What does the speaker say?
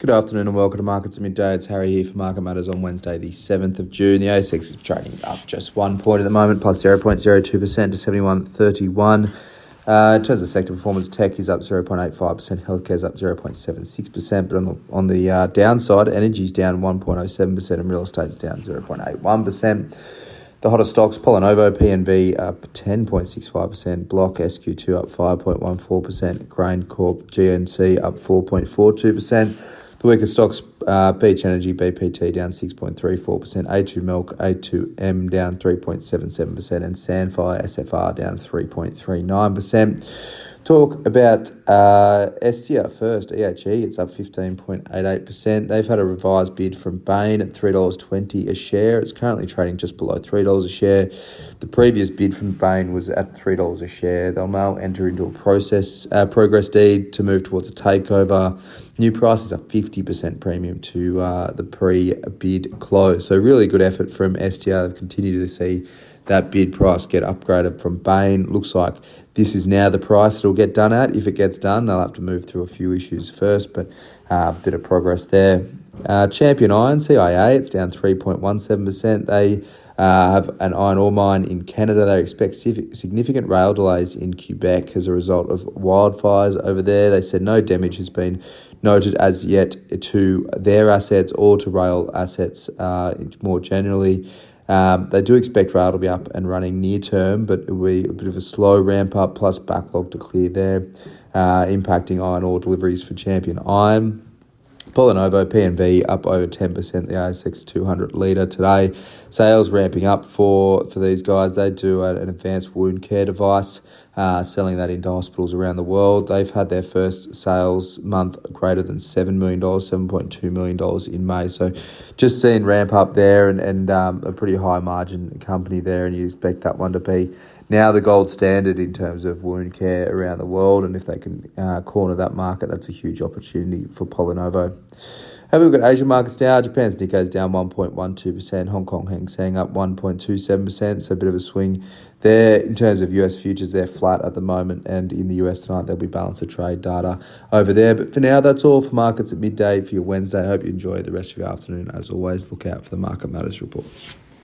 Good afternoon and welcome to Markets Midday. It's Harry here for Market Matters on Wednesday, the 7th of June. The ASX is trading up just one point at the moment, plus 0.02% to 71.31. Uh, in terms of sector performance, tech is up 0.85%, healthcare is up 0.76%, but on the, on the uh, downside, energy is down 1.07% and real estate is down 0.81%. The hottest stocks, PolyNovo, PNV up 10.65%, Block SQ2 up 5.14%, GrainCorp, GNC up 4.42%. The weakest stocks, uh, Beach Energy, BPT down 6.34%, A2 Milk, A2M down 3.77%, and Sandfire, SFR down 3.39%. Talk about uh, first, EHE, it's up 15.88%. They've had a revised bid from Bain at $3.20 a share. It's currently trading just below $3 a share. The previous bid from Bain was at $3 a share. They'll now enter into a process uh, progress deed to move towards a takeover. New prices are 50% premium to uh, the pre bid close. So, really good effort from Estia. They've continued to see that bid price get upgraded from Bain. Looks like this is now the price it'll get done at. If it gets done, they'll have to move through a few issues first, but a uh, bit of progress there. Uh, Champion Iron, CIA, it's down 3.17%. They uh, have an iron ore mine in Canada. They expect significant rail delays in Quebec as a result of wildfires over there. They said no damage has been noted as yet to their assets or to rail assets uh, more generally. Um, they do expect rail to be up and running near term, but it will be a bit of a slow ramp up plus backlog to clear there, uh, impacting iron ore deliveries for Champion Iron. PolyNovo PNV up over 10%, the ASX 200 leader today. Sales ramping up for, for these guys. They do an advanced wound care device, uh, selling that into hospitals around the world. They've had their first sales month greater than $7 million, $7.2 million in May. So just seeing ramp up there and, and um, a pretty high margin company there, and you expect that one to be now the gold standard in terms of wound care around the world. And if they can uh, corner that market, that's a huge opportunity for PolyNovo. Have a look at Asian markets now. Japan's Nikkei is down 1.12%. Hong Kong Hang Seng up 1.27%. So a bit of a swing there. In terms of US futures, they're flat at the moment. And in the US tonight, there'll be balance of trade data over there. But for now, that's all for markets at midday for your Wednesday. I hope you enjoy the rest of your afternoon. As always, look out for the Market Matters reports.